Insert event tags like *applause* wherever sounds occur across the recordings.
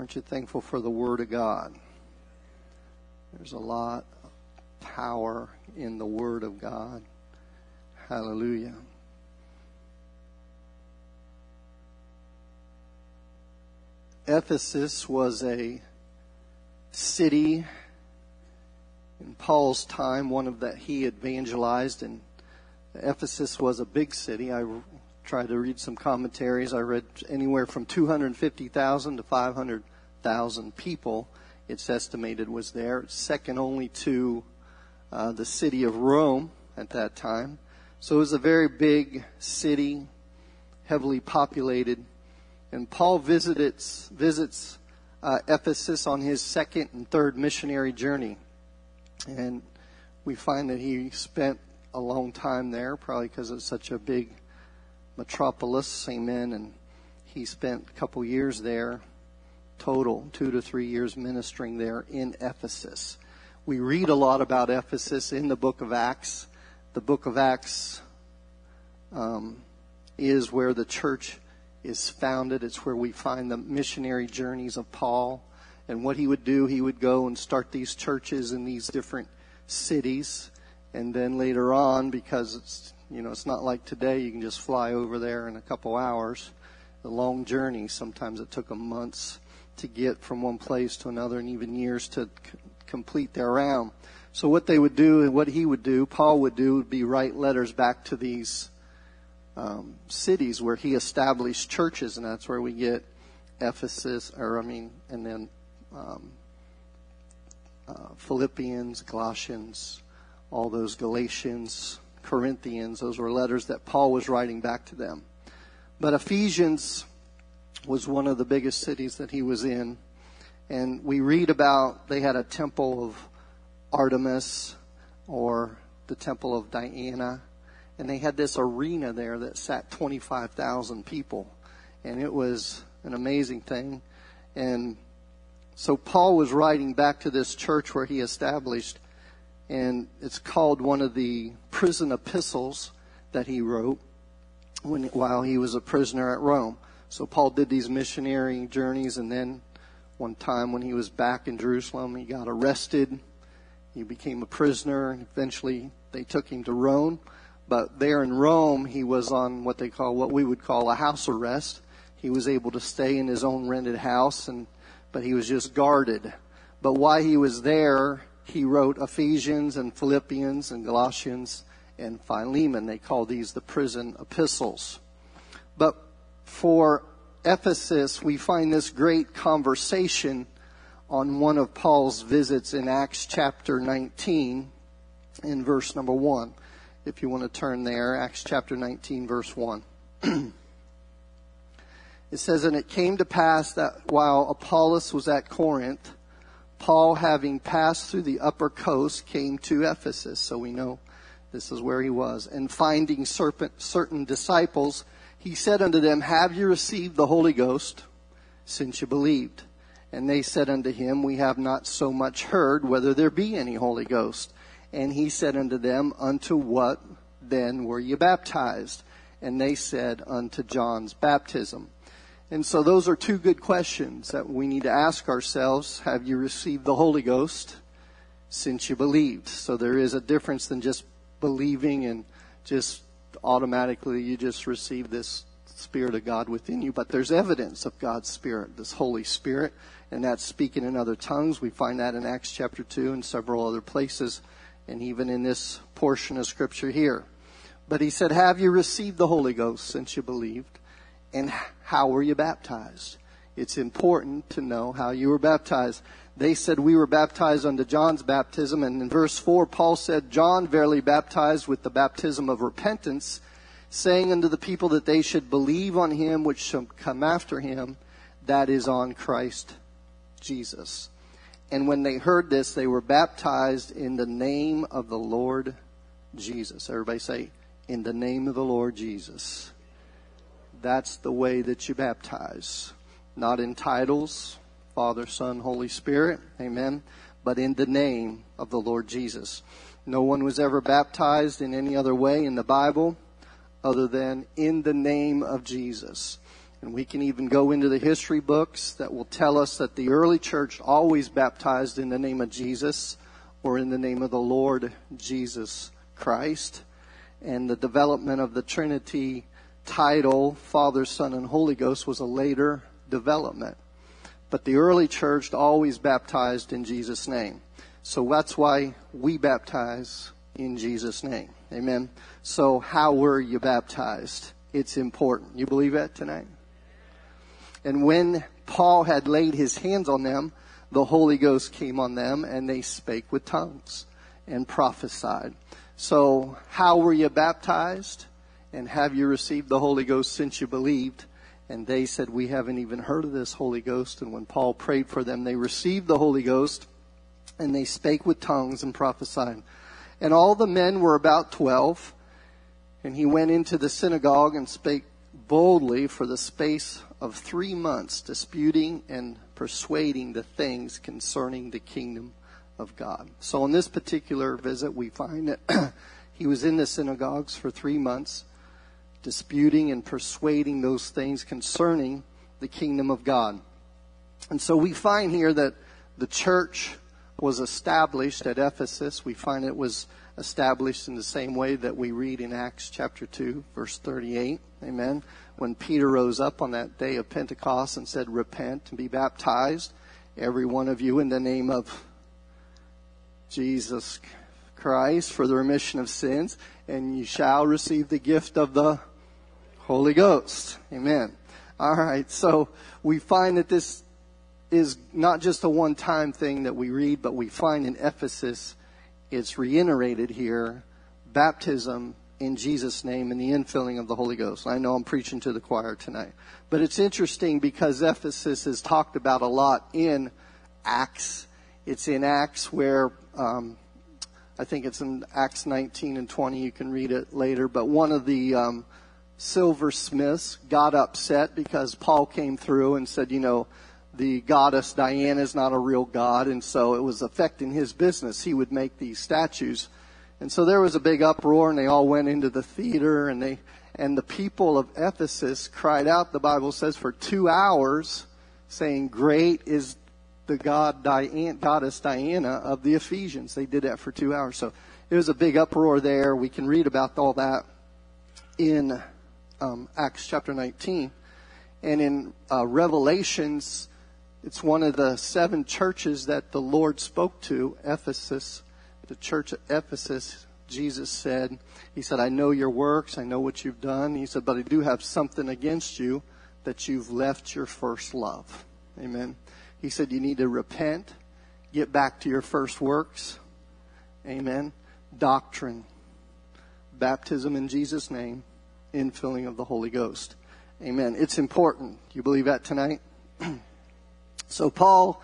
Aren't you thankful for the Word of God? There's a lot of power in the Word of God. Hallelujah. Ephesus was a city in Paul's time, one of that he evangelized, and Ephesus was a big city. I tried to read some commentaries. I read anywhere from 250,000 to 500,000 people. It's estimated was there, second only to uh, the city of Rome at that time. So it was a very big city, heavily populated. And Paul visits, visits uh, Ephesus on his second and third missionary journey. And we find that he spent a long time there, probably because it's such a big metropolis. Amen. And he spent a couple years there, total, two to three years ministering there in Ephesus. We read a lot about Ephesus in the book of Acts. The book of Acts um, is where the church is founded. It's where we find the missionary journeys of Paul. And what he would do, he would go and start these churches in these different cities. And then later on, because it's, you know, it's not like today, you can just fly over there in a couple hours. The long journey, sometimes it took them months to get from one place to another and even years to c- complete their round. So what they would do and what he would do, Paul would do, would be write letters back to these um, cities where he established churches, and that's where we get Ephesus, or I mean, and then um, uh, Philippians, Colossians, all those Galatians, Corinthians. Those were letters that Paul was writing back to them. But Ephesians was one of the biggest cities that he was in, and we read about they had a temple of Artemis or the temple of Diana and they had this arena there that sat 25,000 people. And it was an amazing thing. And so Paul was writing back to this church where he established, and it's called one of the prison epistles that he wrote when, while he was a prisoner at Rome. So Paul did these missionary journeys, and then one time when he was back in Jerusalem, he got arrested. He became a prisoner, and eventually they took him to Rome. But there in Rome, he was on what they call, what we would call a house arrest. He was able to stay in his own rented house, and but he was just guarded. But while he was there, he wrote Ephesians and Philippians and Galatians and Philemon. They call these the prison epistles. But for Ephesus, we find this great conversation on one of Paul's visits in Acts chapter 19 in verse number 1 if you want to turn there, Acts chapter 19, verse 1. *clears throat* it says, And it came to pass that while Apollos was at Corinth, Paul, having passed through the upper coast, came to Ephesus. So we know this is where he was. And finding certain disciples, he said unto them, Have you received the Holy Ghost since you believed? And they said unto him, We have not so much heard whether there be any Holy Ghost. And he said unto them, Unto what then were you baptized? And they said, Unto John's baptism. And so those are two good questions that we need to ask ourselves. Have you received the Holy Ghost since you believed? So there is a difference than just believing and just automatically you just receive this Spirit of God within you, but there's evidence of God's Spirit, this Holy Spirit, and that's speaking in other tongues. We find that in Acts chapter 2 and several other places and even in this portion of scripture here. But he said, Have you received the Holy Ghost since you believed? And how were you baptized? It's important to know how you were baptized. They said, We were baptized unto John's baptism. And in verse 4, Paul said, John verily baptized with the baptism of repentance, saying unto the people that they should believe on him which shall come after him, that is on Christ Jesus. And when they heard this, they were baptized in the name of the Lord Jesus. Everybody say, in the name of the Lord Jesus. That's the way that you baptize. Not in titles, Father, Son, Holy Spirit. Amen. But in the name of the Lord Jesus. No one was ever baptized in any other way in the Bible other than in the name of Jesus. And we can even go into the history books that will tell us that the early church always baptized in the name of Jesus or in the name of the Lord Jesus Christ. And the development of the Trinity title, Father, Son, and Holy Ghost, was a later development. But the early church always baptized in Jesus' name. So that's why we baptize in Jesus' name. Amen. So how were you baptized? It's important. You believe that tonight? And when Paul had laid his hands on them, the Holy Ghost came on them and they spake with tongues and prophesied. So how were you baptized? And have you received the Holy Ghost since you believed? And they said, we haven't even heard of this Holy Ghost. And when Paul prayed for them, they received the Holy Ghost and they spake with tongues and prophesied. And all the men were about twelve. And he went into the synagogue and spake boldly for the space of three months, disputing and persuading the things concerning the kingdom of God. So on this particular visit, we find that *clears throat* he was in the synagogues for three months disputing and persuading those things concerning the kingdom of God. And so we find here that the church was established at Ephesus. We find it was established in the same way that we read in Acts chapter 2, verse 38. Amen. When Peter rose up on that day of Pentecost and said, Repent and be baptized, every one of you, in the name of Jesus Christ for the remission of sins, and you shall receive the gift of the Holy Ghost. Amen. All right. So we find that this is not just a one time thing that we read, but we find in Ephesus it's reiterated here baptism in Jesus' name and the infilling of the Holy Ghost. I know I'm preaching to the choir tonight. But it's interesting because Ephesus is talked about a lot in Acts. It's in Acts where, um, I think it's in Acts 19 and 20. You can read it later. But one of the um, silversmiths got upset because Paul came through and said, you know, the goddess Diana is not a real god, and so it was affecting his business. He would make these statues. And so there was a big uproar, and they all went into the theater, and they and the people of Ephesus cried out, the Bible says, for two hours, saying, Great is the god Diana, goddess Diana of the Ephesians. They did that for two hours. So it was a big uproar there. We can read about all that in um, Acts chapter 19. And in uh, Revelations, it's one of the seven churches that the Lord spoke to, Ephesus. The church of Ephesus, Jesus said, He said, I know your works, I know what you've done. He said, but I do have something against you that you've left your first love. Amen. He said, you need to repent, get back to your first works. Amen. Doctrine, baptism in Jesus' name, infilling of the Holy Ghost. Amen. It's important. You believe that tonight? *clears throat* so Paul,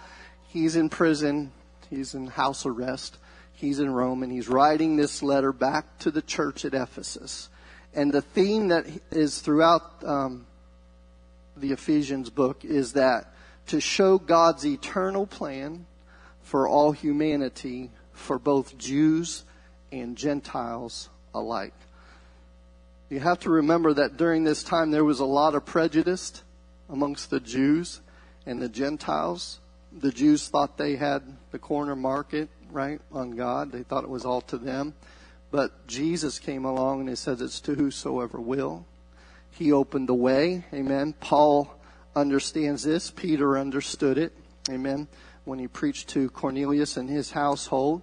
he's in prison. He's in house arrest. He's in Rome and he's writing this letter back to the church at Ephesus. And the theme that is throughout um, the Ephesians book is that to show God's eternal plan for all humanity, for both Jews and Gentiles alike. You have to remember that during this time there was a lot of prejudice amongst the Jews and the Gentiles. The Jews thought they had the corner market, right, on God. They thought it was all to them. But Jesus came along and he says it's to whosoever will. He opened the way. Amen. Paul understands this. Peter understood it. Amen. When he preached to Cornelius and his household.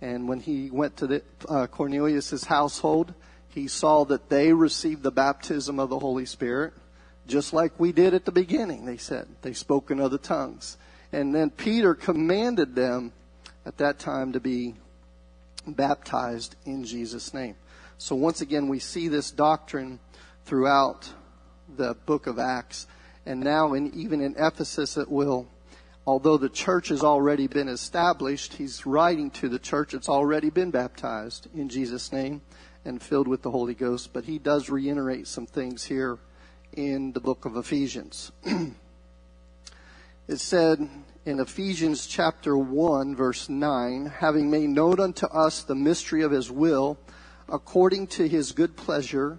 And when he went to uh, Cornelius's household, he saw that they received the baptism of the Holy Spirit, just like we did at the beginning, they said. They spoke in other tongues. And then Peter commanded them at that time to be baptized in Jesus' name. So once again, we see this doctrine throughout the book of Acts. And now, in, even in Ephesus, it will, although the church has already been established, he's writing to the church that's already been baptized in Jesus' name and filled with the Holy Ghost. But he does reiterate some things here in the book of Ephesians. *clears throat* it said in Ephesians chapter 1 verse 9, having made known unto us the mystery of his will, according to his good pleasure,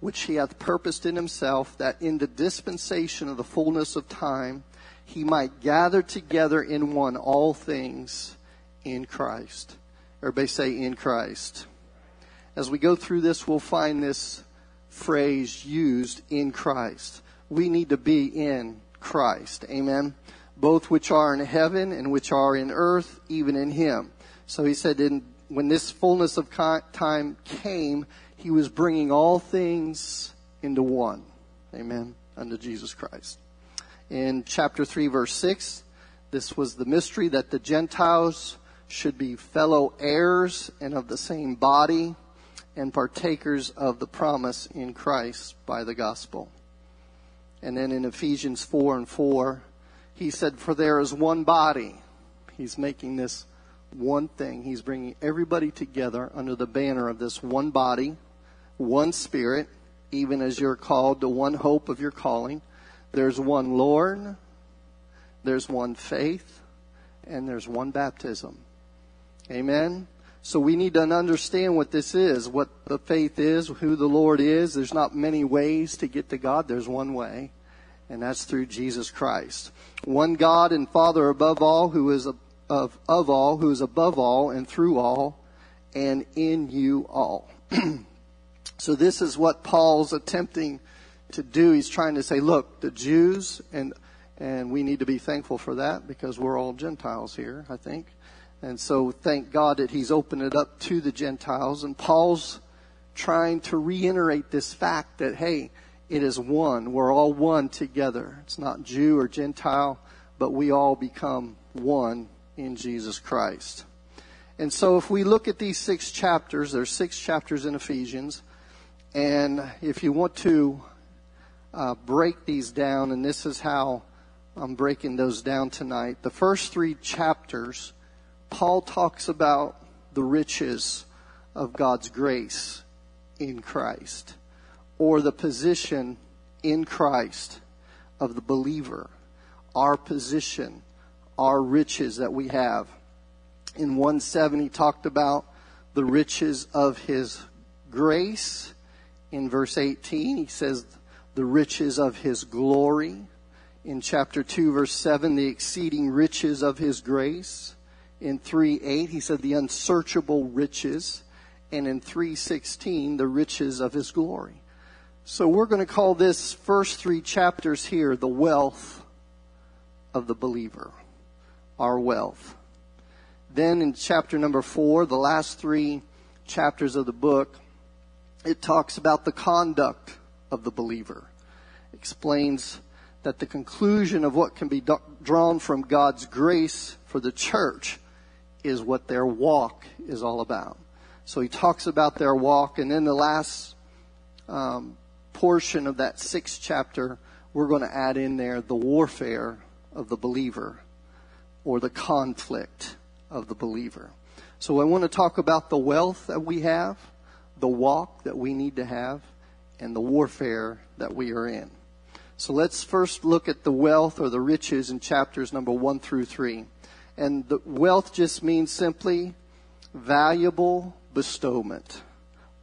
which he hath purposed in himself, that in the dispensation of the fullness of time he might gather together in one all things in Christ. Everybody say in Christ. As we go through this, we'll find this phrase used in Christ. We need to be in Christ. Amen. Both which are in heaven and which are in earth, even in him. So he said, in, when this fullness of time came, he was bringing all things into one. Amen. Unto Jesus Christ. In chapter 3, verse 6, this was the mystery that the Gentiles should be fellow heirs and of the same body and partakers of the promise in Christ by the gospel. And then in Ephesians 4 and 4, he said, For there is one body. He's making this one thing. He's bringing everybody together under the banner of this one body, one spirit, even as you're called to one hope of your calling. There's one Lord, there's one faith, and there's one baptism. Amen. So we need to understand what this is, what the faith is, who the Lord is. There's not many ways to get to God. There's one way, and that's through Jesus Christ. One God and Father above all, who is of, of all, who is above all and through all, and in you all. *clears throat* so this is what Paul's attempting to do. He's trying to say, look, the Jews, and, and we need to be thankful for that because we're all Gentiles here, I think. And so thank God that he's opened it up to the Gentiles. And Paul's trying to reiterate this fact that, hey, it is one. We're all one together. It's not Jew or Gentile, but we all become one in Jesus Christ. And so if we look at these six chapters, there's six chapters in Ephesians. And if you want to uh, break these down, and this is how I'm breaking those down tonight. The first three chapters Paul talks about the riches of God's grace in Christ, or the position in Christ of the believer, our position, our riches that we have. In 1:7 he talked about the riches of his grace. In verse 18 he says the riches of his glory. In chapter 2 verse 7 the exceeding riches of his grace in 3:8 he said the unsearchable riches and in 3:16 the riches of his glory. So we're going to call this first 3 chapters here the wealth of the believer. Our wealth. Then in chapter number 4, the last 3 chapters of the book, it talks about the conduct of the believer. Explains that the conclusion of what can be drawn from God's grace for the church is what their walk is all about. So he talks about their walk, and then the last um, portion of that sixth chapter, we're going to add in there the warfare of the believer or the conflict of the believer. So I want to talk about the wealth that we have, the walk that we need to have, and the warfare that we are in. So let's first look at the wealth or the riches in chapters number one through three. And the wealth just means simply valuable bestowment.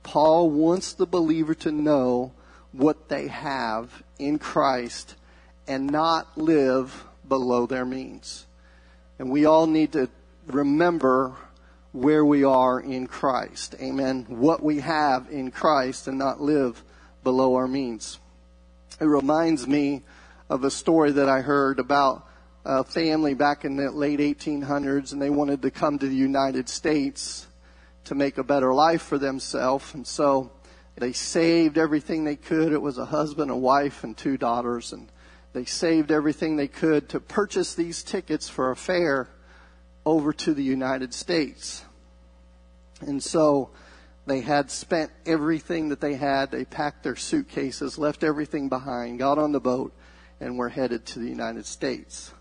Paul wants the believer to know what they have in Christ and not live below their means. And we all need to remember where we are in Christ. Amen. What we have in Christ and not live below our means. It reminds me of a story that I heard about a family back in the late 1800s, and they wanted to come to the United States to make a better life for themselves. And so they saved everything they could. It was a husband, a wife, and two daughters. And they saved everything they could to purchase these tickets for a fare over to the United States. And so they had spent everything that they had. They packed their suitcases, left everything behind, got on the boat, and were headed to the United States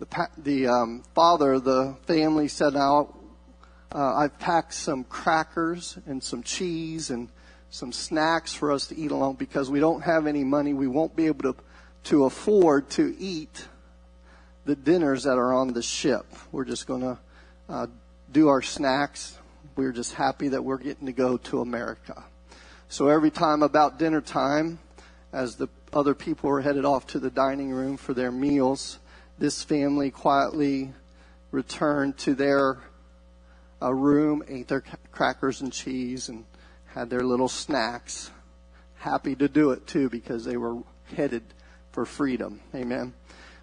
the, the um, father of the family said, now, uh, I've packed some crackers and some cheese and some snacks for us to eat along because we don't have any money. We won't be able to, to afford to eat the dinners that are on the ship. We're just going to uh, do our snacks. We're just happy that we're getting to go to America. So every time about dinner time, as the other people were headed off to the dining room for their meals, this family quietly returned to their uh, room, ate their crackers and cheese, and had their little snacks. Happy to do it too because they were headed for freedom. Amen.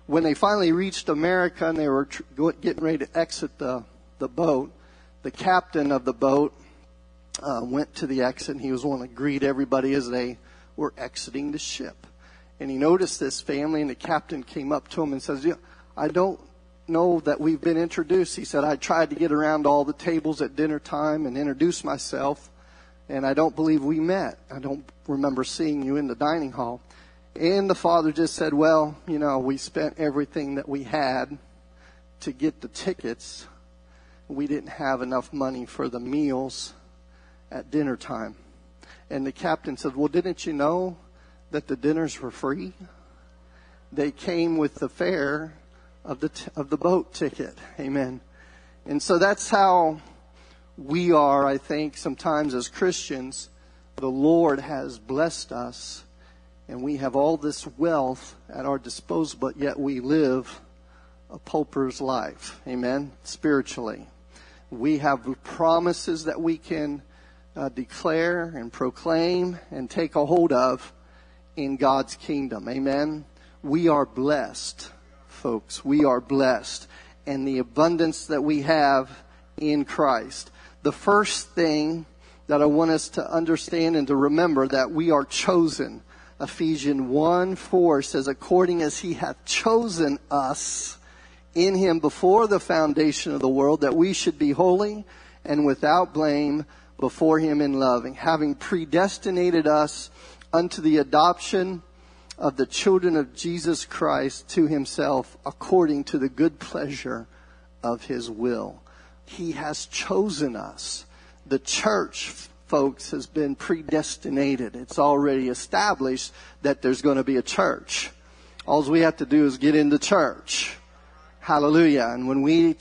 When they finally reached America and they were tr- getting ready to exit the, the boat, the captain of the boat uh, went to the exit and he was wanting to greet everybody as they were exiting the ship. And he noticed this family and the captain came up to him and says, yeah, I don't know that we've been introduced. He said, I tried to get around all the tables at dinner time and introduce myself and I don't believe we met. I don't remember seeing you in the dining hall. And the father just said, Well, you know, we spent everything that we had to get the tickets. We didn't have enough money for the meals at dinner time. And the captain said, Well, didn't you know that the dinners were free? They came with the fare of the, t- of the boat ticket. Amen. And so that's how we are, I think, sometimes as Christians. The Lord has blessed us and we have all this wealth at our disposal, but yet we live a pauper's life. Amen? Spiritually. We have promises that we can uh, declare and proclaim and take a hold of in God's kingdom. Amen? We are blessed, folks. We are blessed. And the abundance that we have in Christ. The first thing that I want us to understand and to remember that we are chosen Ephesians 1 4 says, according as he hath chosen us in him before the foundation of the world, that we should be holy and without blame before him in loving, having predestinated us unto the adoption of the children of Jesus Christ to himself according to the good pleasure of his will. He has chosen us. The church folks, has been predestinated. It's already established that there's going to be a church. All we have to do is get into church. Hallelujah. And when we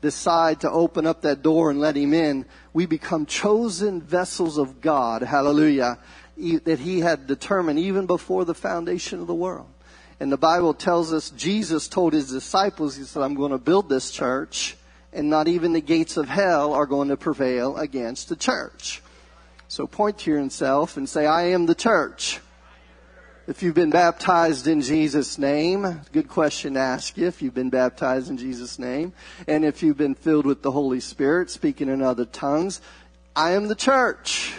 decide to open up that door and let him in, we become chosen vessels of God. Hallelujah. That he had determined even before the foundation of the world. And the Bible tells us Jesus told his disciples, he said, I'm going to build this church and not even the gates of hell are going to prevail against the church. So point to yourself and say, I am the church. If you've been baptized in Jesus' name, good question to ask you if you've been baptized in Jesus' name. And if you've been filled with the Holy Spirit, speaking in other tongues, I am the church.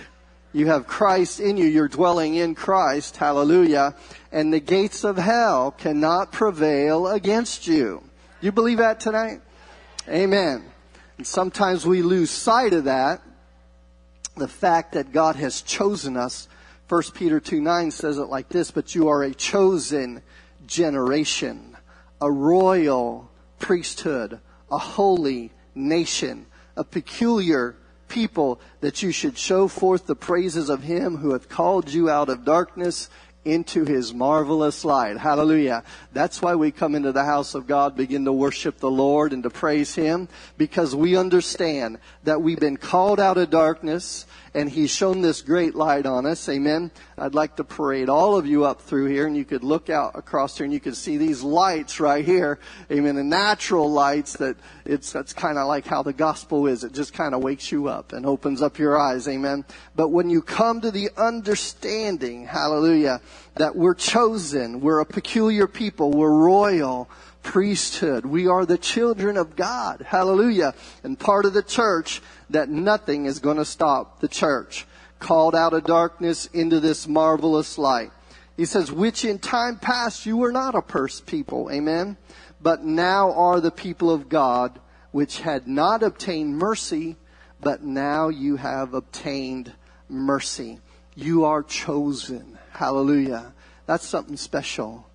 You have Christ in you. You're dwelling in Christ. Hallelujah. And the gates of hell cannot prevail against you. You believe that tonight? Amen. And sometimes we lose sight of that the fact that God has chosen us. 1 Peter 2 9 says it like this, but you are a chosen generation, a royal priesthood, a holy nation, a peculiar people that you should show forth the praises of him who hath called you out of darkness into his marvelous light. Hallelujah. That's why we come into the house of God, begin to worship the Lord and to praise him because we understand that we've been called out of darkness and he's shown this great light on us. Amen. I'd like to parade all of you up through here and you could look out across here and you could see these lights right here. Amen. The natural lights that it's, that's kind of like how the gospel is. It just kind of wakes you up and opens up your eyes. Amen. But when you come to the understanding, hallelujah, that we're chosen, we're a peculiar people, we're royal, priesthood. We are the children of God. Hallelujah. And part of the church that nothing is going to stop the church. Called out of darkness into this marvelous light. He says, which in time past you were not a purse people. Amen. But now are the people of God, which had not obtained mercy, but now you have obtained mercy. You are chosen. Hallelujah. That's something special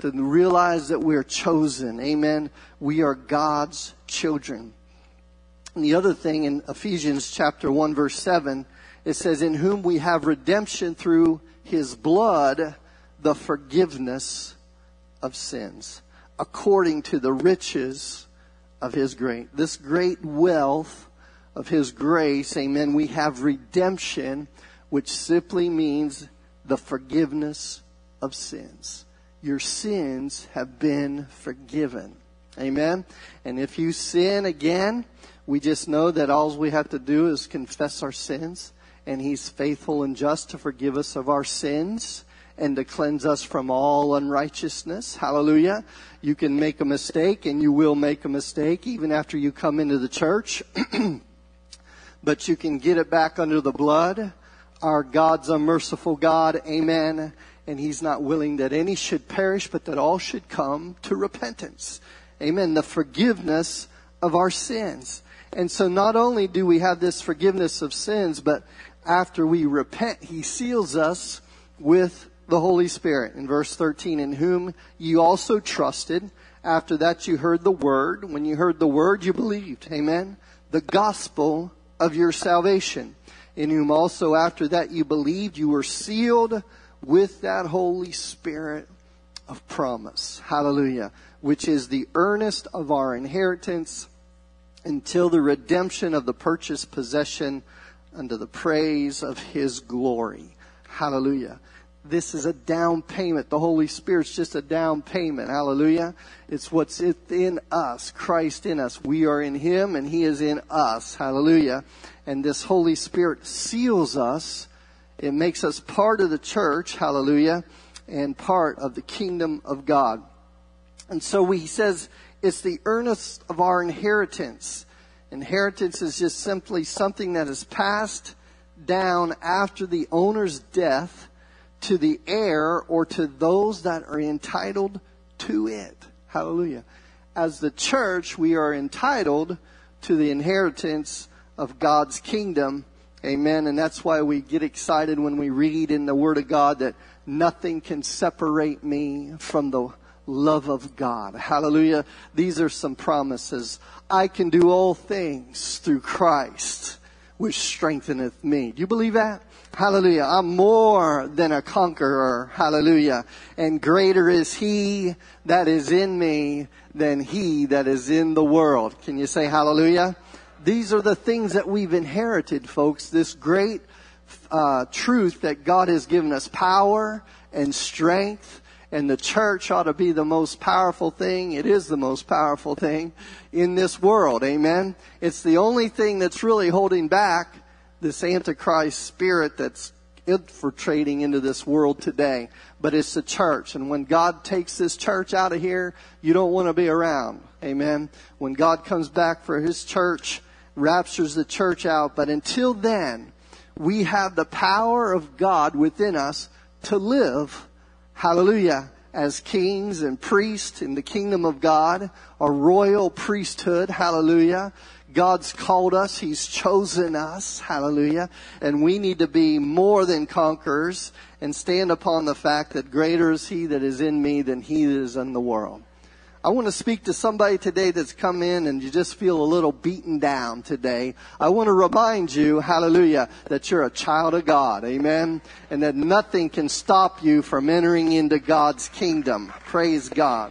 to realize that we're chosen. Amen. We are God's children. And the other thing in Ephesians chapter 1 verse 7, it says, in whom we have redemption through his blood, the forgiveness of sins, according to the riches of his great, this great wealth of his grace. Amen. We have redemption which simply means the forgiveness of sins. Your sins have been forgiven. Amen. And if you sin again, we just know that all we have to do is confess our sins and he's faithful and just to forgive us of our sins and to cleanse us from all unrighteousness. Hallelujah. You can make a mistake and you will make a mistake even after you come into the church. *clears throat* but you can get it back under the blood. Our God's a merciful God. Amen. And he's not willing that any should perish, but that all should come to repentance. Amen. The forgiveness of our sins. And so not only do we have this forgiveness of sins, but after we repent, he seals us with the Holy Spirit. In verse 13, in whom you also trusted. After that, you heard the word. When you heard the word, you believed. Amen. The gospel of your salvation. In whom also after that you believed, you were sealed with that Holy Spirit of promise. Hallelujah. Which is the earnest of our inheritance until the redemption of the purchased possession unto the praise of his glory. Hallelujah. This is a down payment. The Holy Spirit's just a down payment. Hallelujah. It's what's in us. Christ in us. We are in Him and He is in us. Hallelujah. And this Holy Spirit seals us. It makes us part of the church. Hallelujah. And part of the kingdom of God. And so he says it's the earnest of our inheritance. Inheritance is just simply something that is passed down after the owner's death to the heir or to those that are entitled to it. Hallelujah. As the church, we are entitled to the inheritance of God's kingdom. Amen. And that's why we get excited when we read in the Word of God that nothing can separate me from the love of God. Hallelujah. These are some promises. I can do all things through Christ, which strengtheneth me. Do you believe that? Hallelujah. I'm more than a conqueror. Hallelujah. And greater is he that is in me than he that is in the world. Can you say hallelujah? These are the things that we've inherited, folks. This great uh, truth that God has given us power and strength and the church ought to be the most powerful thing. It is the most powerful thing in this world. Amen. It's the only thing that's really holding back this antichrist spirit that's infiltrating into this world today. But it's the church. And when God takes this church out of here, you don't want to be around. Amen. When God comes back for his church, raptures the church out. But until then, we have the power of God within us to live hallelujah, as kings and priests in the kingdom of God, a royal priesthood, hallelujah. God's called us, He's chosen us, hallelujah. And we need to be more than conquerors and stand upon the fact that greater is He that is in me than He that is in the world. I want to speak to somebody today that's come in and you just feel a little beaten down today. I want to remind you, hallelujah, that you're a child of God. Amen. And that nothing can stop you from entering into God's kingdom. Praise God.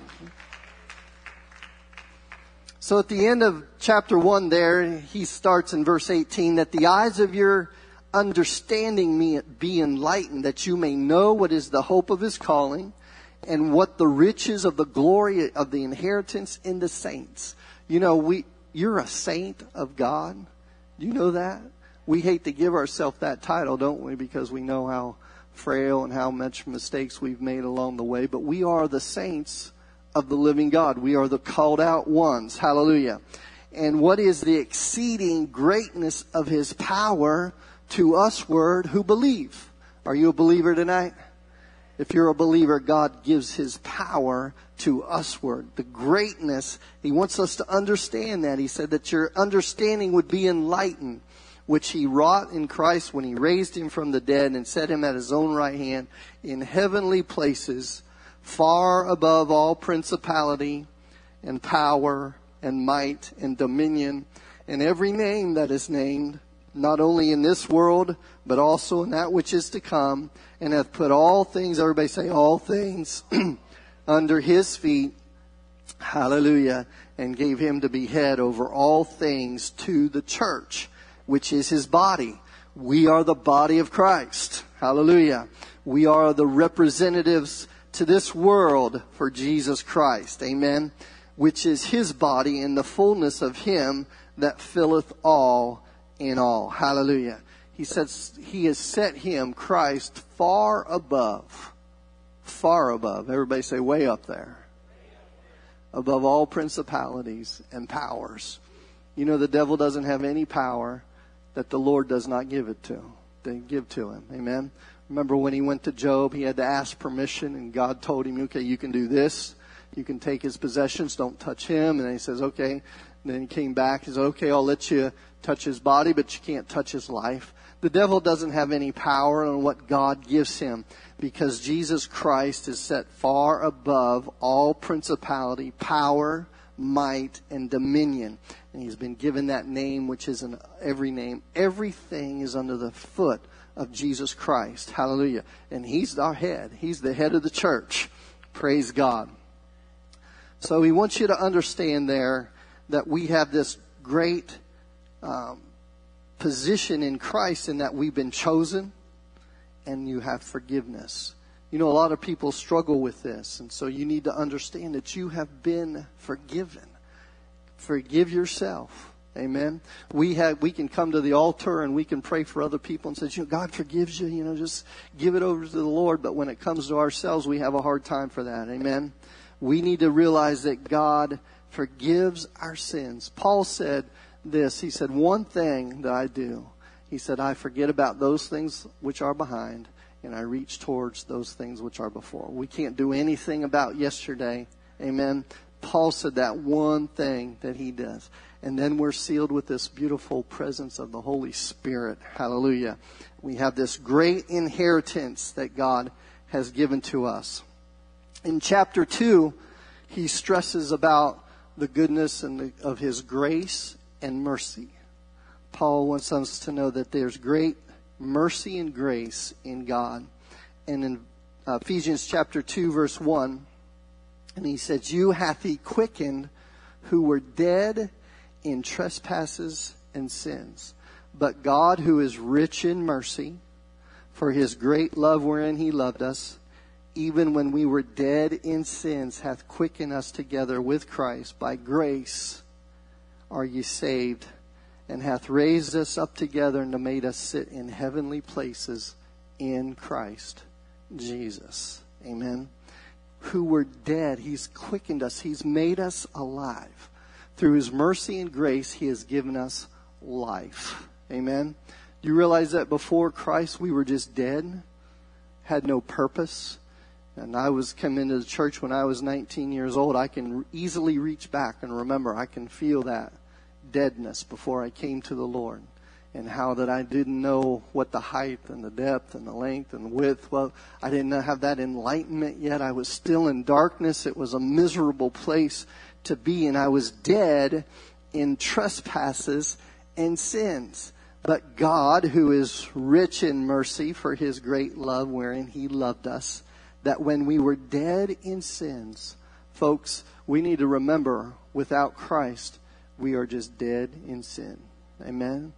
So at the end of chapter 1 there, he starts in verse 18 that the eyes of your understanding be enlightened, that you may know what is the hope of his calling and what the riches of the glory of the inheritance in the saints. You know, we, you're a saint of God. You know that? We hate to give ourselves that title, don't we? Because we know how frail and how much mistakes we've made along the way. But we are the saints of the living God. We are the called out ones. Hallelujah. And what is the exceeding greatness of his power to usward who believe? Are you a believer tonight? If you're a believer, God gives His power to usward. The greatness, He wants us to understand that. He said that your understanding would be enlightened, which He wrought in Christ when He raised Him from the dead and set Him at His own right hand in heavenly places, far above all principality and power and might and dominion and every name that is named not only in this world, but also in that which is to come, and hath put all things, everybody say all things, *clears throat* under his feet. Hallelujah. And gave him to be head over all things to the church, which is his body, We are the body of Christ. Hallelujah. We are the representatives to this world for Jesus Christ. Amen. Which is his body in the fullness of him that filleth all in all. Hallelujah. He says he has set him, Christ, far above. Far above. Everybody say way up there. Above all principalities and powers. You know, the devil doesn't have any power that the Lord does not give it to. They give to him. Amen. Remember when he went to Job, he had to ask permission and God told him, okay, you can do this. You can take his possessions. Don't touch him. And he says, okay. And then he came back. He said, okay, I'll let you touch his body, but you can't touch his life. The devil doesn't have any power on what God gives him because Jesus Christ is set far above all principality, power, might, and dominion. And he's been given that name, which is in every name. Everything is under the foot of Jesus Christ. Hallelujah. And he's our head. He's the head of the church. Praise God. So he wants you to understand there that we have this great um, position in Christ in that we've been chosen and you have forgiveness. You know, a lot of people struggle with this, and so you need to understand that you have been forgiven. Forgive yourself. Amen. We have, we can come to the altar and we can pray for other people and say, you know, God forgives you, you know, just give it over to the Lord. But when it comes to ourselves, we have a hard time for that. Amen. We need to realize that God forgives our sins. Paul said, this. He said, One thing that I do, he said, I forget about those things which are behind and I reach towards those things which are before. We can't do anything about yesterday. Amen. Paul said that one thing that he does. And then we're sealed with this beautiful presence of the Holy Spirit. Hallelujah. We have this great inheritance that God has given to us. In chapter 2, he stresses about the goodness and the, of his grace and mercy. Paul wants us to know that there's great mercy and grace in God. And in uh, Ephesians chapter 2 verse 1, and he says, You hath he quickened who were dead in trespasses and sins. But God who is rich in mercy, for his great love wherein he loved us, even when we were dead in sins, hath quickened us together with Christ. By grace are ye saved, and hath raised us up together and made us sit in heavenly places in Christ Jesus. Amen. Who were dead, He's quickened us, He's made us alive. Through His mercy and grace, He has given us life. Amen. Do you realize that before Christ we were just dead, had no purpose? And I was coming into the church when I was 19 years old. I can easily reach back and remember, I can feel that deadness before I came to the Lord. And how that I didn't know what the height and the depth and the length and width. Well, I didn't have that enlightenment yet. I was still in darkness. It was a miserable place to be, and I was dead in trespasses and sins. But God, who is rich in mercy for his great love wherein he loved us, that when we were dead in sins, folks, we need to remember without Christ, we are just dead in sin. Amen?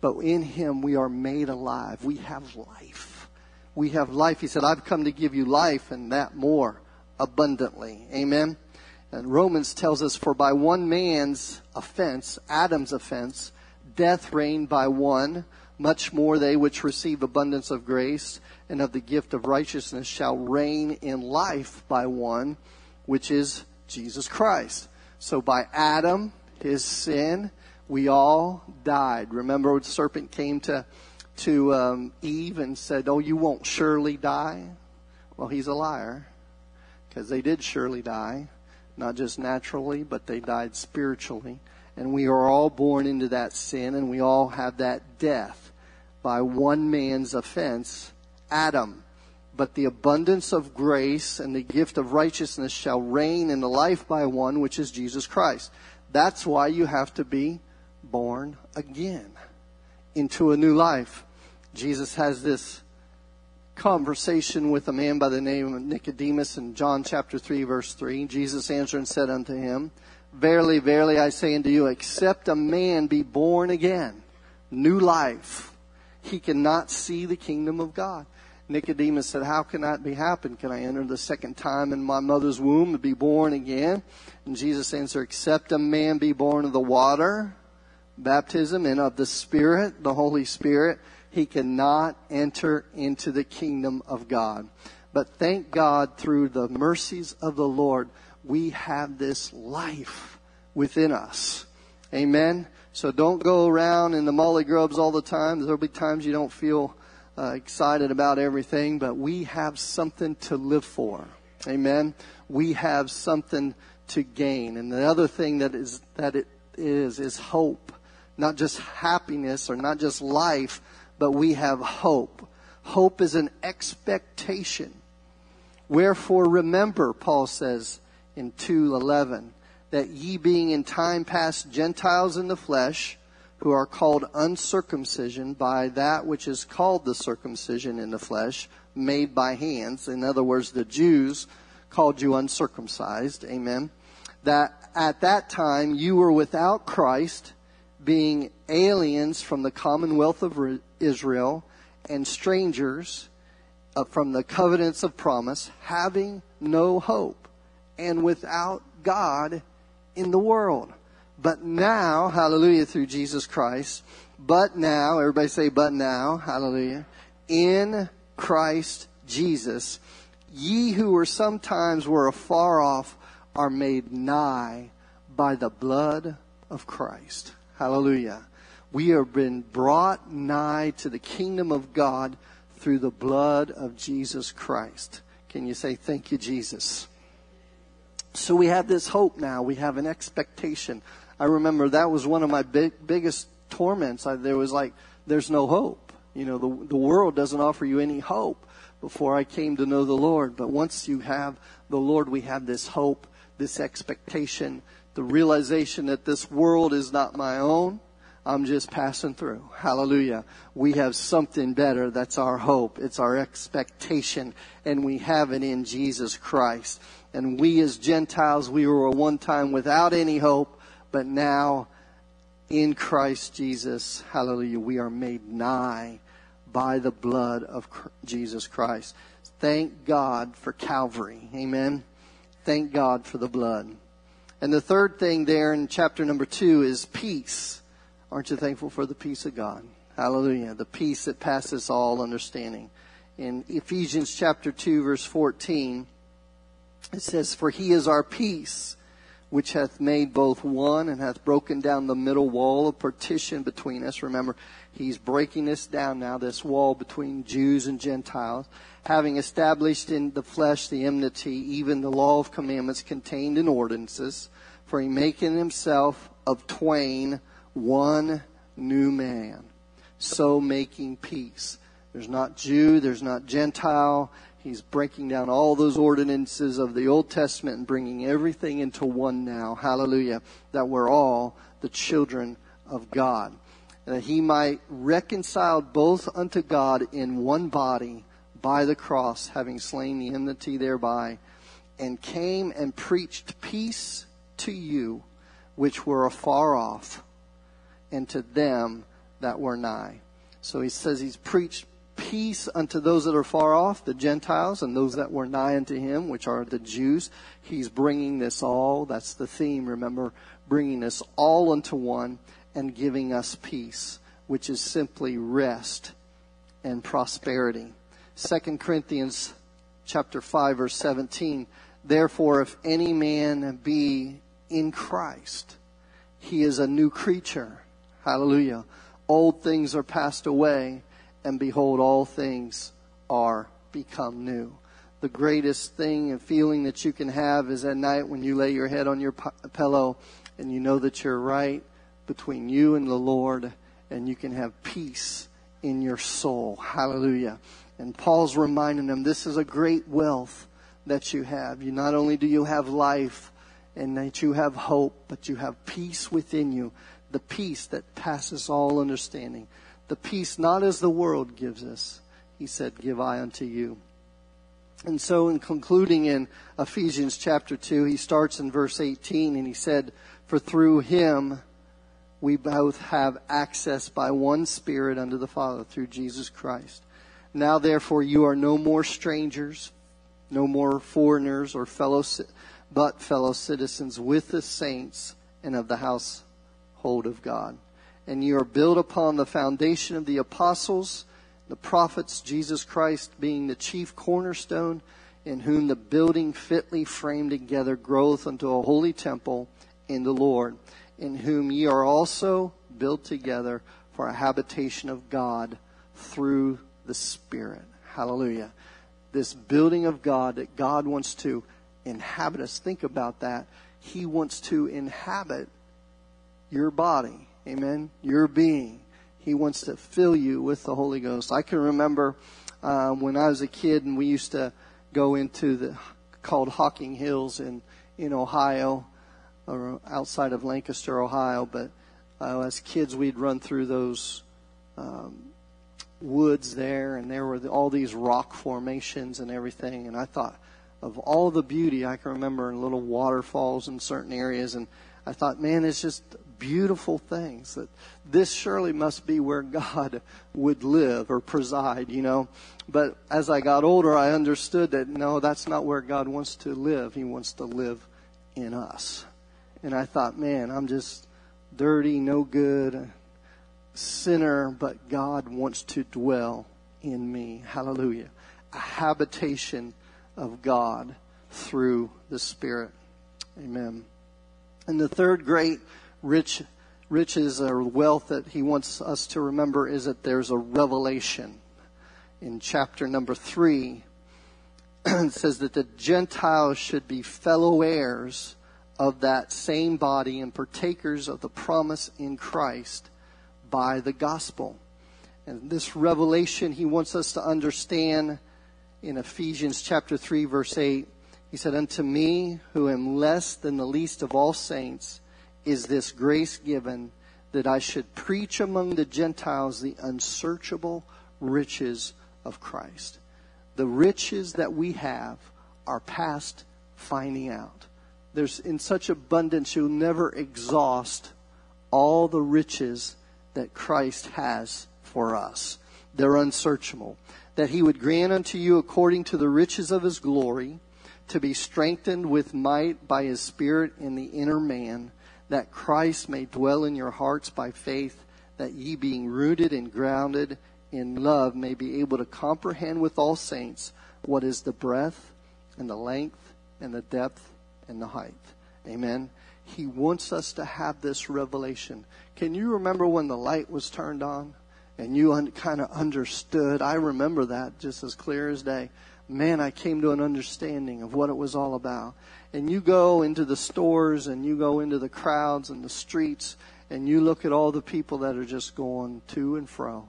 But in Him we are made alive. We have life. We have life. He said, I've come to give you life and that more abundantly. Amen? And Romans tells us, for by one man's offense, Adam's offense, death reigned by one, much more they which receive abundance of grace and of the gift of righteousness shall reign in life by one, which is Jesus Christ. So by Adam, his sin, we all died. Remember, when the serpent came to to um, Eve and said, "Oh, you won't surely die." Well, he's a liar because they did surely die, not just naturally, but they died spiritually. And we are all born into that sin, and we all have that death by one man's offense, Adam. But the abundance of grace and the gift of righteousness shall reign in the life by one, which is Jesus Christ. That's why you have to be born again into a new life. Jesus has this conversation with a man by the name of Nicodemus in John chapter 3 verse 3. Jesus answered and said unto him, Verily, verily, I say unto you, except a man be born again, new life, he cannot see the kingdom of God. Nicodemus said, How can that be happen? Can I enter the second time in my mother's womb and be born again? And Jesus answered, Except a man be born of the water, baptism, and of the Spirit, the Holy Spirit, he cannot enter into the kingdom of God. But thank God through the mercies of the Lord, we have this life within us. Amen. So don't go around in the molly grubs all the time. There'll be times you don't feel uh, excited about everything, but we have something to live for. Amen. We have something to gain. And the other thing that is that it is is hope. Not just happiness or not just life, but we have hope. Hope is an expectation. Wherefore remember, Paul says in 2:11, that ye being in time past Gentiles in the flesh, who are called uncircumcision by that which is called the circumcision in the flesh, made by hands. In other words, the Jews called you uncircumcised. Amen. That at that time you were without Christ, being aliens from the commonwealth of Israel and strangers uh, from the covenants of promise, having no hope and without God in the world. But now, hallelujah, through Jesus Christ, but now, everybody say, but now, hallelujah, in Christ Jesus, ye who were sometimes were afar off are made nigh by the blood of Christ. Hallelujah. We have been brought nigh to the kingdom of God through the blood of Jesus Christ. Can you say, thank you, Jesus? So we have this hope now. We have an expectation. I remember that was one of my big, biggest torments. I, there was like, there's no hope. You know, the, the world doesn't offer you any hope before I came to know the Lord. But once you have the Lord, we have this hope, this expectation, the realization that this world is not my own. I'm just passing through. Hallelujah. We have something better. That's our hope. It's our expectation. And we have it in Jesus Christ. And we as Gentiles, we were one time without any hope, but now in Christ Jesus, hallelujah, we are made nigh by the blood of Jesus Christ. Thank God for Calvary. Amen. Thank God for the blood. And the third thing there in chapter number two is peace. Aren't you thankful for the peace of God? Hallelujah. The peace that passes all understanding. In Ephesians chapter 2 verse 14, it says, For he is our peace, which hath made both one and hath broken down the middle wall of partition between us. Remember, he's breaking this down now, this wall between Jews and Gentiles, having established in the flesh the enmity, even the law of commandments contained in ordinances, for he making himself of twain one new man, so making peace. There's not Jew, there's not Gentile, He's breaking down all those ordinances of the Old Testament and bringing everything into one now. Hallelujah. That we're all the children of God. And that he might reconcile both unto God in one body by the cross, having slain the enmity thereby, and came and preached peace to you which were afar off, and to them that were nigh. So he says he's preached peace unto those that are far off, the Gentiles, and those that were nigh unto him, which are the Jews. He's bringing this all, that's the theme, remember, bringing us all into one and giving us peace, which is simply rest and prosperity. 2 Corinthians chapter 5 verse 17, therefore if any man be in Christ, he is a new creature. Hallelujah. Old things are passed away and behold, all things are become new. The greatest thing and feeling that you can have is at night when you lay your head on your pillow and you know that you're right between you and the Lord and you can have peace in your soul. Hallelujah. And Paul's reminding them this is a great wealth that you have. You not only do you have life and that you have hope, but you have peace within you, the peace that passes all understanding the peace not as the world gives us. He said, Give I unto you. And so, in concluding in Ephesians chapter 2, he starts in verse 18 and he said, For through him we both have access by one Spirit unto the Father through Jesus Christ. Now therefore you are no more strangers, no more foreigners or fellow, but fellow citizens with the saints and of the household of God. And you are built upon the foundation of the apostles, the prophets, Jesus Christ being the chief cornerstone, in whom the building fitly framed together groweth unto a holy temple in the Lord in whom ye are also built together for a habitation of God through the Spirit. Hallelujah. This building of God that God wants to inhabit us. Think about that. He wants to inhabit your body. Amen. Your being. He wants to fill you with the Holy Ghost. I can remember uh, when I was a kid and we used to go into the called Hocking Hills in in Ohio or outside of Lancaster, Ohio. But uh, as kids, we'd run through those um, woods there, and there were all these rock formations and everything. And I thought of all the beauty I can remember in little waterfalls in certain areas, and I thought, man, it's just beautiful things that this surely must be where *laughs* God would live or preside, you know. But as I got older, I understood that no, that's not where God wants to live. He wants to live in us. And I thought, man, I'm just dirty, no good, sinner, but God wants to dwell in me. Hallelujah. A habitation of God through the Spirit. Amen. And the third great rich riches or wealth that he wants us to remember is that there's a revelation. In chapter number three, *clears throat* it says that the Gentiles should be fellow heirs of that same body and partakers of the promise in Christ by the gospel. And this revelation he wants us to understand in Ephesians chapter 3 verse 8. He said, Unto me, who am less than the least of all saints, is this grace given that I should preach among the Gentiles the unsearchable riches of Christ. The riches that we have are past finding out there's in such abundance you'll never exhaust all the riches that Christ has for us. They're unsearchable. That he would grant unto you according to the riches of his glory to be strengthened with might by his spirit in the inner man, that Christ may dwell in your hearts by faith, that ye being rooted and grounded in love may be able to comprehend with all saints what is the breadth and the length and the depth and the height. Amen. He wants us to have this revelation. Can you remember when the light was turned on and you un- kind of understood? I remember that just as clear as day. Man, I came to an understanding of what it was all about. And you go into the stores and you go into the crowds and the streets and you look at all the people that are just going to and fro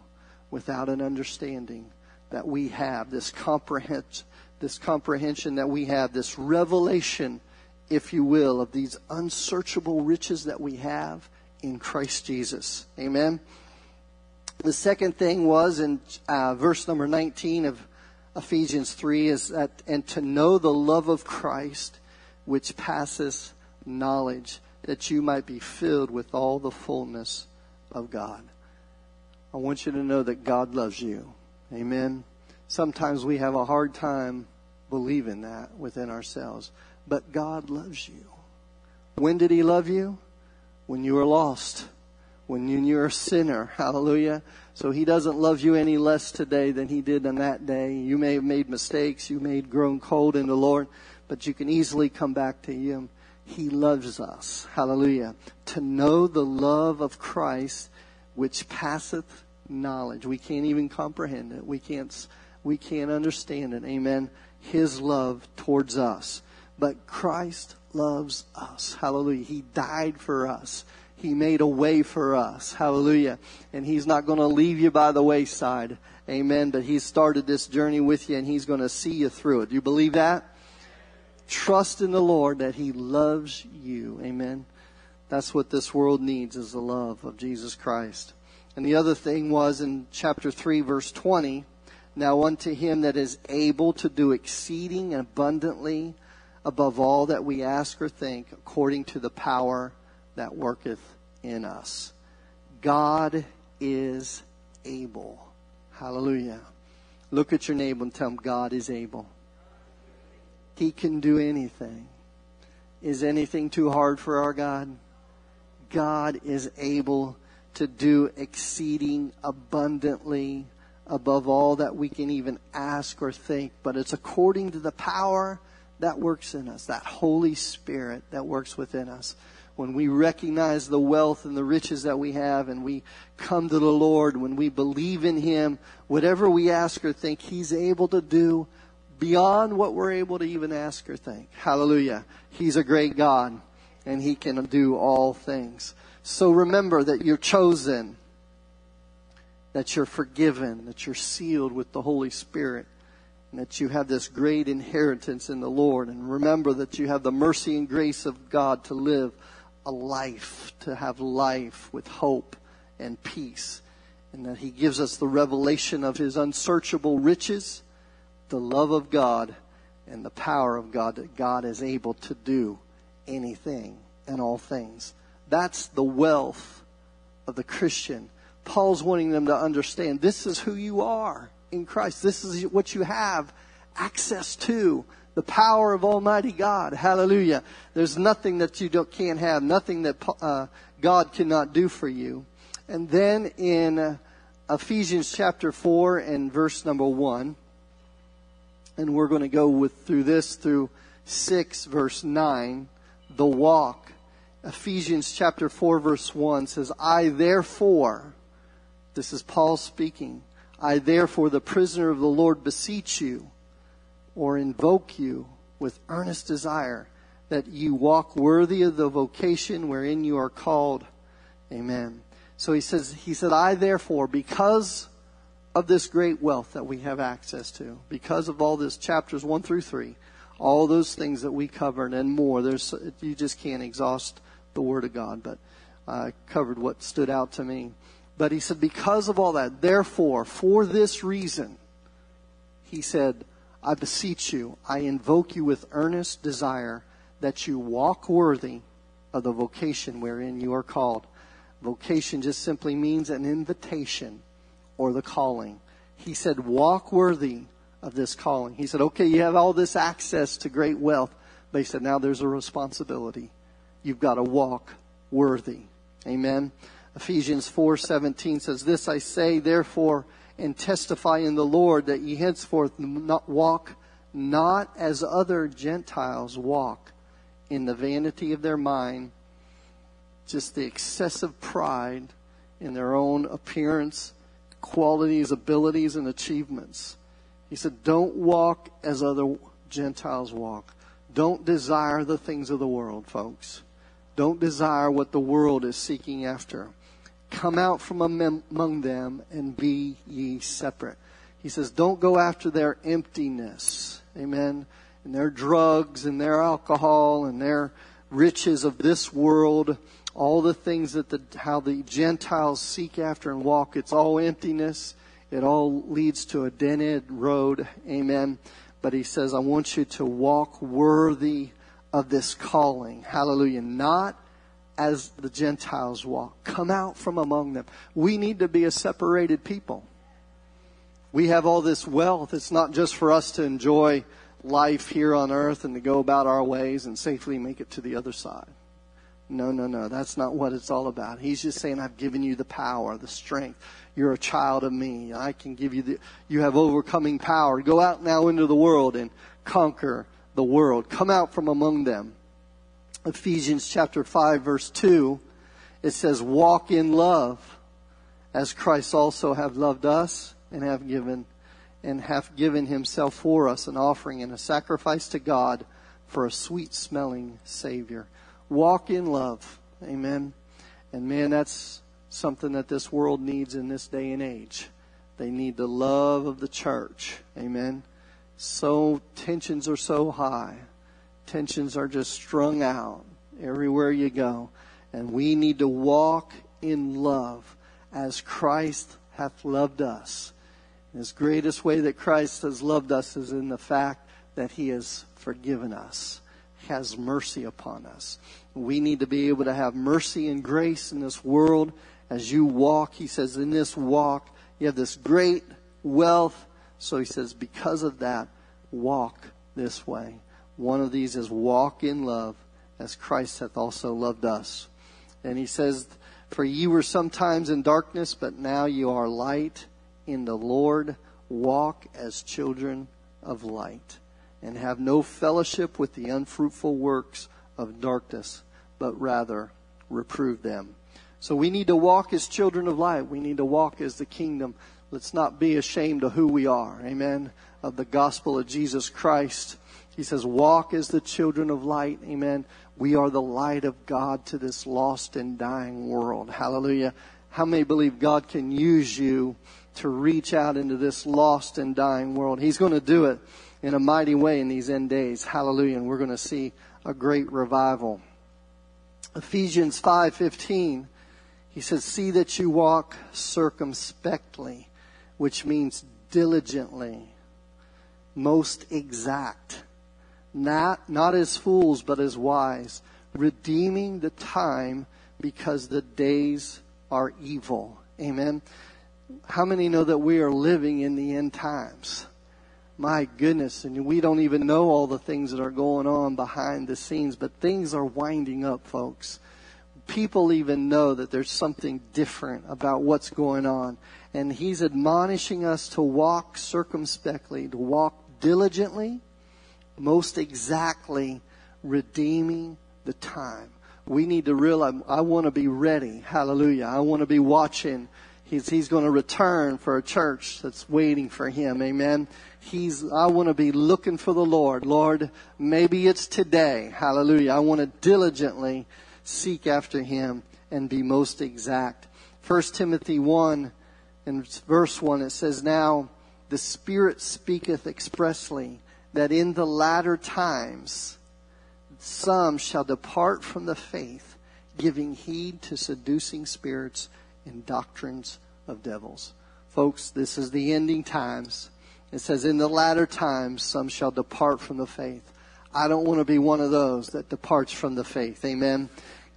without an understanding that we have this comprehend, this comprehension that we have, this revelation if you will, of these unsearchable riches that we have in Christ Jesus. Amen. The second thing was in uh, verse number 19 of Ephesians 3 is that, and to know the love of Christ, which passes knowledge, that you might be filled with all the fullness of God. I want you to know that God loves you. Amen. Sometimes we have a hard time believing that within ourselves. But God loves you. When did He love you? When you were lost. When you were a sinner. *laughs* Hallelujah. So He doesn't love you any less today than He did on that day. You may have made mistakes. You may have grown cold in the Lord. But you can easily come back to Him. He loves us. Hallelujah. To know the love of Christ which passeth knowledge. We can't even comprehend it. We can't, we can't understand it. Amen. His love towards us. But Christ loves us. Hallelujah. He died for us. He made a way for us. Hallelujah. And He's not going to leave you by the wayside. Amen. But He's started this journey with you and He's going to see you through it. Do you believe that? Trust in the Lord that He loves you. Amen. That's what this world needs is the love of Jesus Christ. And the other thing was in chapter 3 verse 20, now unto him that is able to do exceeding abundantly above all that we ask or think, according to the power that worketh in us. God is able. Hallelujah. Look at your neighbor and tell him God is able. He can do anything. Is anything too hard for our God? God is able to do exceeding abundantly above all that we can even ask or think, but it's according to the power that works in us, that Holy Spirit that works within us. When we recognize the wealth and the riches that we have and we come to the Lord, when we believe in Him, whatever we ask or think, He's able to do beyond what we're able to even ask or think. Hallelujah. He's a great God and He can do all things. So remember that you're chosen, that you're forgiven, that you're sealed with the Holy Spirit, that you have this great inheritance in the Lord. And remember that you have the mercy and grace of God to live a life, to have life with hope and peace. And that He gives us the revelation of His unsearchable riches, the love of God, and the power of God that God is able to do anything and all things. That's the wealth of the Christian. Paul's wanting them to understand this is who you are in Christ. This is what you have access to. The power of Almighty God. Hallelujah. There's nothing that you can't have, nothing that uh, God cannot do for you. And then in Ephesians chapter 4 and verse number 1, and we're going to go with through this through 6 verse 9, the walk Ephesians chapter 4 verse 1 says, I therefore, this is Paul speaking, I therefore, the prisoner of the Lord, beseech you or invoke you with earnest desire that you walk worthy of the vocation wherein you are called. Amen. So he says, he said, I therefore, because of this great wealth that we have access to, because of all this chapters 1 through 3, all those things that we covered and more, there's, you just can't exhaust the Word of God, but I covered what stood out to me. But he said, because of all that, therefore, for this reason, he said, I beseech you, I invoke you with earnest desire that you walk worthy of the vocation wherein you are called. Vocation just simply means an invitation or the calling. He said, walk worthy of this calling. He said, okay, you have all this access to great wealth, but he said, now there's a responsibility you've got to walk worthy. Amen. Ephesians 4:17 says, "This I say, therefore, and testify in the Lord that ye henceforth not walk not as other Gentiles walk, in the vanity of their mind, just the excessive pride in their own appearance, qualities, abilities, and achievements." He said, "Don't walk as other Gentiles walk. Don't desire the things of the world, folks." Don't desire what the world is seeking after. Come out from among them and be ye separate. He says, don't go after their emptiness. Amen. And their drugs and their alcohol and their riches of this world. All the things that the, how the Gentiles seek after and walk. It's all emptiness. It all leads to a dead road. Amen. But he says, I want you to walk worthy of this calling. Hallelujah. Not as the Gentiles walk. Come out from among them. We need to be a separated people. We have all this wealth. It's not just for us to enjoy life here on earth and to go about our ways and safely make it to the other side. No, no, no. That's not what it's all about. He's just saying, I've given you the power, the strength. You're a child of me. I can give you the, you have overcoming power. Go out now into the world and conquer the world. Come out from among them. Ephesians chapter 5 verse 2, it says, walk in love as Christ also have loved us and have given and hath given himself for us an offering and a sacrifice to God for a sweet smelling savior. Walk in love. Amen. And man, that's something that this world needs in this day and age. They need the love of the church. Amen so tensions are so high. Tensions are just strung out everywhere you go. And we need to walk in love as Christ hath loved us. His greatest way that Christ has loved us is in the fact that he has forgiven us, has mercy upon us. We need to be able to have mercy and grace in this world as you walk, he says, in this walk, you have this great wealth. So he says, because of that, walk this way. One of these is walk in love as Christ hath also loved us. And he says, For ye were sometimes in darkness, but now you are light in the Lord. Walk as children of light, and have no fellowship with the unfruitful works of darkness, but rather reprove them. So we need to walk as children of light. We need to walk as the kingdom. Let's not be ashamed of who we are. Amen. Of the gospel of Jesus Christ. He says, walk as the children of light. Amen. We are the light of God to this lost and dying world. Hallelujah. How many believe God can use you to reach out into this lost and dying world? He's going to do it in a mighty way in these end days. Hallelujah. And we're going to see a great revival. Ephesians 5:15 he says see that you walk circumspectly which means diligently most exact not, not as fools, but as wise, redeeming the time because the days are evil. Amen. How many know that we are living in the end times? My goodness, and we don't even know all the things that are going on behind the scenes, but things are winding up, folks. People even know that there's something different about what's going on. And he's admonishing us to walk circumspectly, to walk diligently, most exactly redeeming the time. We need to realize, I want to be ready. Hallelujah. I want to be watching. He's, he's going to return for a church that's waiting for him. Amen. He's, I want to be looking for the Lord. Lord, maybe it's today. Hallelujah. I want to diligently seek after him and be most exact. 1 Timothy 1 and verse 1, it says, Now the Spirit speaketh expressly that in the latter times some shall depart from the faith, giving heed to seducing spirits and doctrines of devils. Folks, this is the ending times. It says, in the latter times some shall depart from the faith. I don't want to be one of those that departs from the faith. Amen.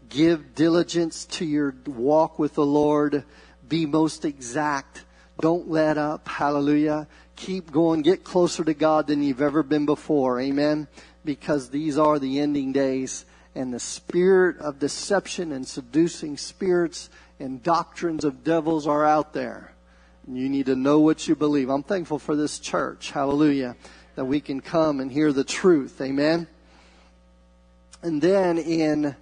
Give diligence to your walk with the Lord. Be most exact. Don't let up. Hallelujah keep going, get closer to God than you've ever been before. Amen. Because these are the ending days and the spirit of deception and seducing spirits and doctrines of devils are out there. You need to know what you believe. I'm thankful for this church. Hallelujah. That we can come and hear the truth. Amen. And then in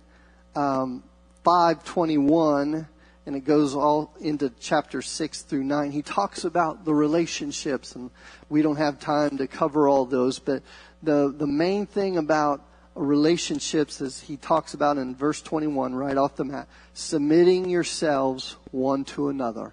um, 521, and it goes all into chapter 6 through 9. He talks about the relationships, and we don't have time to cover all those, but the, the main thing about relationships is he talks about in verse 21 right off the mat submitting yourselves one to another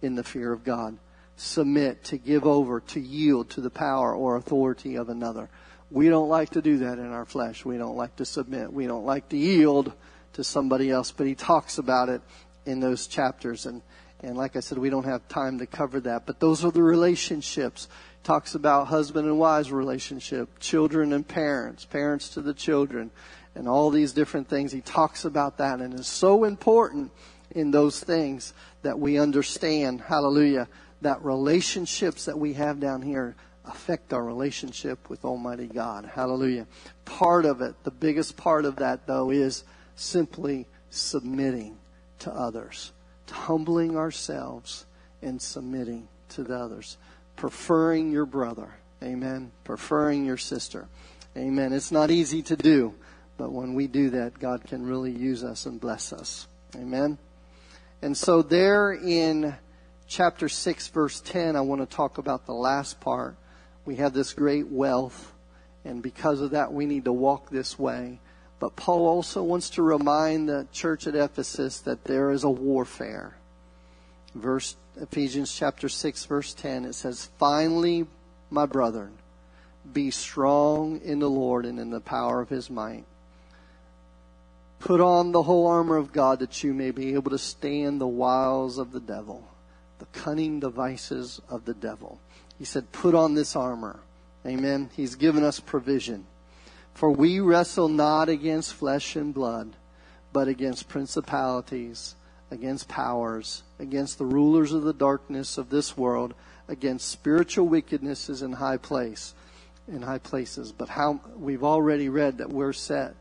in the fear of God. Submit, to give over, to yield to the power or authority of another. We don't like to do that in our flesh. We don't like to submit. We don't like to yield to somebody else, but he talks about it in those chapters. And, and like I said, we don't have time to cover that. But those are the relationships. Talks about husband and wives relationship, children and parents, parents to the children, and all these different things. He talks about that and it's so important in those things that we understand, hallelujah, that relationships that we have down here affect our relationship with Almighty God. Hallelujah. Part of it, the biggest part of that though, is simply submitting to others, to humbling ourselves and submitting to the others, preferring your brother. Amen. Preferring your sister. Amen. It's not easy to do, but when we do that, God can really use us and bless us. Amen. And so there in chapter 6 verse 10, I want to talk about the last part. We have this great wealth, and because of that, we need to walk this way. But Paul also wants to remind the church at Ephesus that there is a warfare. Verse Ephesians chapter 6 verse 10 it says, "Finally, my brethren, be strong in the Lord and in the power of his might. Put on the whole armor of God that you may be able to stand the wiles of the devil, the cunning devices of the devil." He said, "Put on this armor." Amen. He's given us provision. For we wrestle not against flesh and blood, but against principalities, against powers, against the rulers of the darkness of this world, against spiritual wickednesses in high place, in high places. But how we've already read that we're set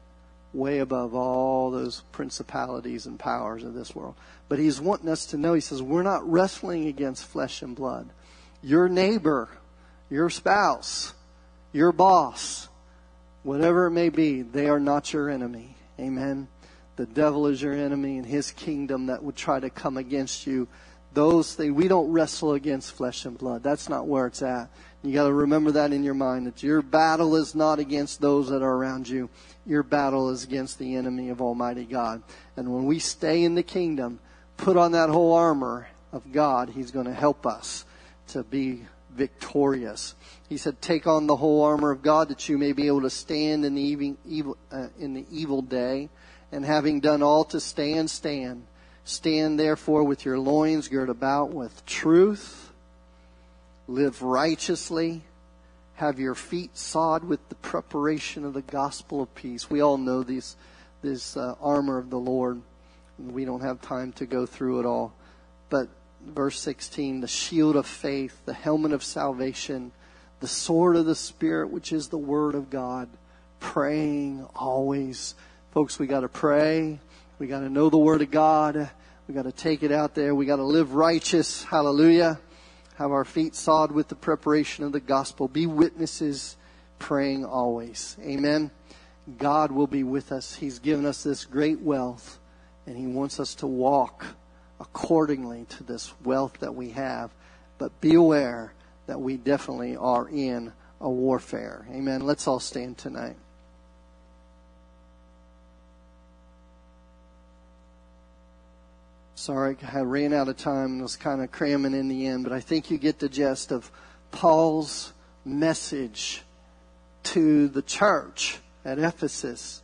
way above all those principalities and powers of this world. But he's wanting us to know, he says, we're not wrestling against flesh and blood. Your neighbor, your spouse, your boss, whatever it may be, they are not your enemy. Amen. The devil is your enemy and his kingdom that would try to come against you. Those things, we don't wrestle against flesh and blood. That's not where it's at. You got to remember that in your mind that your battle is not against those that are around you. Your battle is against the enemy of Almighty God. And when we stay in the kingdom, put on that whole armor of God, He's going to help us to be victorious. He said, "Take on the whole armor of God that you may be able to stand in the evil, uh, in the evil day, and having done all to stand, stand. Stand therefore with your loins girt about with truth. Live righteously. Have your feet sod with the preparation of the gospel of peace." We all know these this uh, armor of the Lord. We don't have time to go through it all, but verse 16, the shield of faith, the helmet of salvation, the sword of the Spirit, which is the Word of God, praying always. Folks, we got to pray. We got to know the Word of God. We got to take it out there. We got to live righteous. Hallelujah. Have our feet sod with the preparation of the gospel. Be witnesses, praying always. Amen. God will be with us. He's given us this great wealth, and He wants us to walk accordingly to this wealth that we have. But be aware that we definitely are in a warfare. Amen. Let's all stand tonight. Sorry, I ran out of time and was kind of cramming in the end, but I think you get the gist of Paul's message to the church at Ephesus.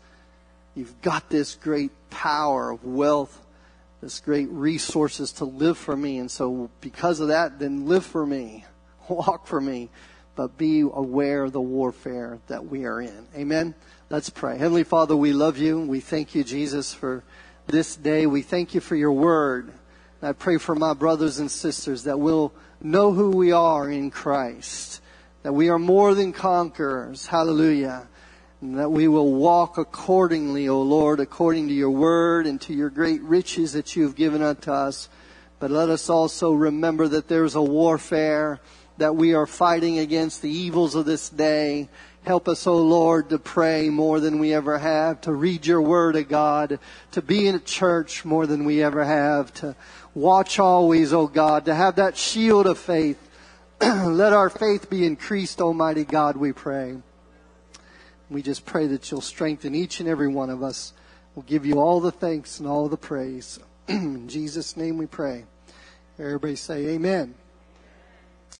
You've got this great power of wealth this great resources to live for me. And so because of that, then live for me, *laughs* walk for me, but be aware of the warfare that we are in. Amen. Let's pray. Heavenly Father, we love you. We thank you, Jesus, for this day. We thank you for your word. I pray for my brothers and sisters that we'll know who we are in Christ, that we are more than conquerors. Hallelujah and that we will walk accordingly, O Lord, according to your word and to your great riches that you have given unto us. But let us also remember that there's a warfare that we are fighting against the evils of this day. Help us, O Lord, to pray more than we ever have, to read your word of God, to be in a church more than we ever have, to watch always, O God, to have that shield of faith. *clears throat* Let our faith be increased, Almighty God, we pray. We just pray that you'll strengthen each and every one of us. We'll give you all the thanks and all the praise. *clears throat* In Jesus' name we pray. Everybody say amen.